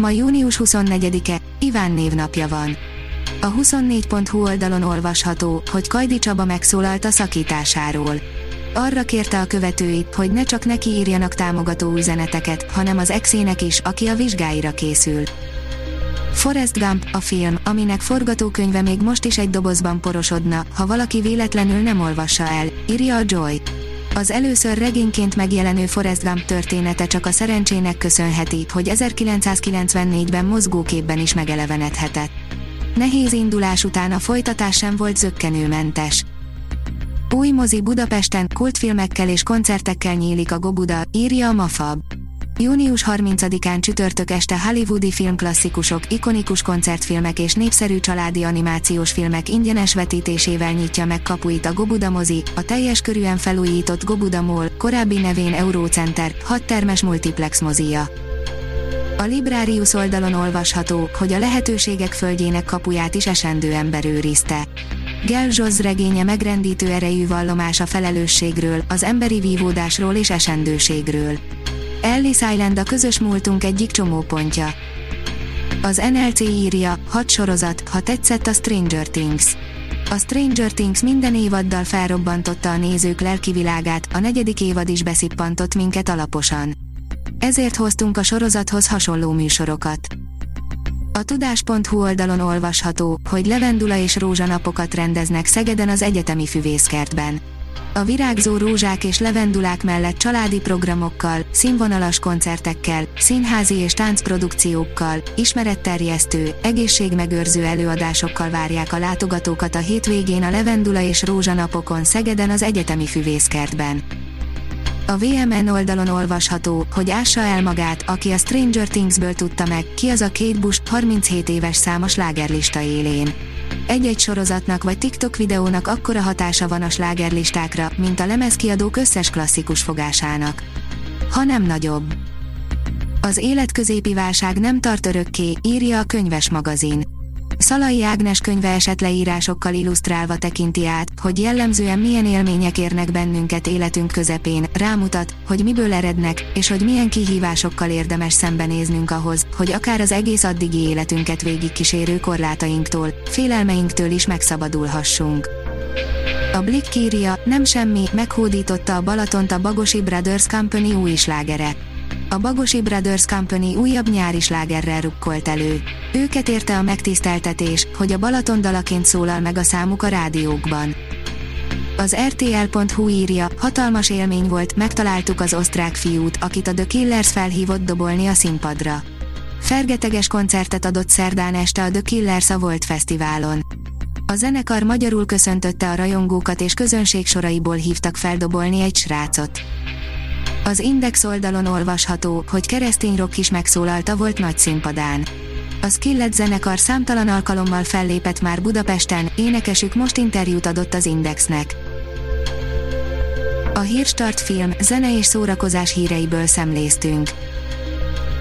Ma június 24-e, Iván névnapja van. A 24.hu oldalon olvasható, hogy Kajdi Csaba megszólalt a szakításáról. Arra kérte a követőit, hogy ne csak neki írjanak támogató üzeneteket, hanem az exének is, aki a vizsgáira készül. Forrest Gump, a film, aminek forgatókönyve még most is egy dobozban porosodna, ha valaki véletlenül nem olvassa el, írja a Joy. Az először regényként megjelenő Forrest Gump története csak a szerencsének köszönheti, hogy 1994-ben mozgóképben is megelevenedhetett. Nehéz indulás után a folytatás sem volt zöggenőmentes. Új mozi Budapesten, kultfilmekkel és koncertekkel nyílik a Gobuda, írja a Mafab. Június 30-án csütörtök este hollywoodi filmklasszikusok, ikonikus koncertfilmek és népszerű családi animációs filmek ingyenes vetítésével nyitja meg kapuit a Gobuda mozi, a teljes körűen felújított Gobuda Mall, korábbi nevén Eurocenter, hat termes multiplex mozia. A Librarius oldalon olvasható, hogy a lehetőségek földjének kapuját is esendő ember őrizte. Gel Zsoz regénye megrendítő erejű vallomás a felelősségről, az emberi vívódásról és esendőségről. Ellis Island a közös múltunk egyik csomópontja. Az NLC írja, hat sorozat, ha tetszett a Stranger Things. A Stranger Things minden évaddal felrobbantotta a nézők lelkivilágát, a negyedik évad is beszippantott minket alaposan. Ezért hoztunk a sorozathoz hasonló műsorokat. A tudás.hu oldalon olvasható, hogy levendula és rózsanapokat rendeznek Szegeden az egyetemi füvészkertben. A virágzó rózsák és levendulák mellett családi programokkal, színvonalas koncertekkel, színházi és táncprodukciókkal, ismeretterjesztő, egészségmegőrző előadásokkal várják a látogatókat a hétvégén a levendula és rózsanapokon Szegeden az egyetemi füvészkertben. A VMN oldalon olvasható, hogy ássa el magát, aki a Stranger Thingsből tudta meg, ki az a Kate Bush, 37 éves számos lágerlista élén. Egy-egy sorozatnak vagy TikTok videónak akkora hatása van a slágerlistákra, mint a lemezkiadók összes klasszikus fogásának. Ha nem nagyobb. Az életközépi válság nem tart örökké, írja a könyves magazin. Szalai Ágnes könyve esetleírásokkal illusztrálva tekinti át, hogy jellemzően milyen élmények érnek bennünket életünk közepén, rámutat, hogy miből erednek, és hogy milyen kihívásokkal érdemes szembenéznünk ahhoz, hogy akár az egész addigi életünket végigkísérő korlátainktól, félelmeinktől is megszabadulhassunk. A Blick írja, nem semmi, meghódította a Balatont a Bagosi Brothers Company új slágere a Bagosi Brothers Company újabb nyári slágerrel rukkolt elő. Őket érte a megtiszteltetés, hogy a Balaton dalaként szólal meg a számuk a rádiókban. Az RTL.hu írja, hatalmas élmény volt, megtaláltuk az osztrák fiút, akit a The Killers felhívott dobolni a színpadra. Fergeteges koncertet adott szerdán este a The Killers a Volt Fesztiválon. A zenekar magyarul köszöntötte a rajongókat és közönség soraiból hívtak feldobolni egy srácot. Az Index oldalon olvasható, hogy keresztény rock is megszólalta volt nagy színpadán. A Skillet zenekar számtalan alkalommal fellépett már Budapesten, énekesük most interjút adott az Indexnek. A Hírstart film, zene és szórakozás híreiből szemléztünk.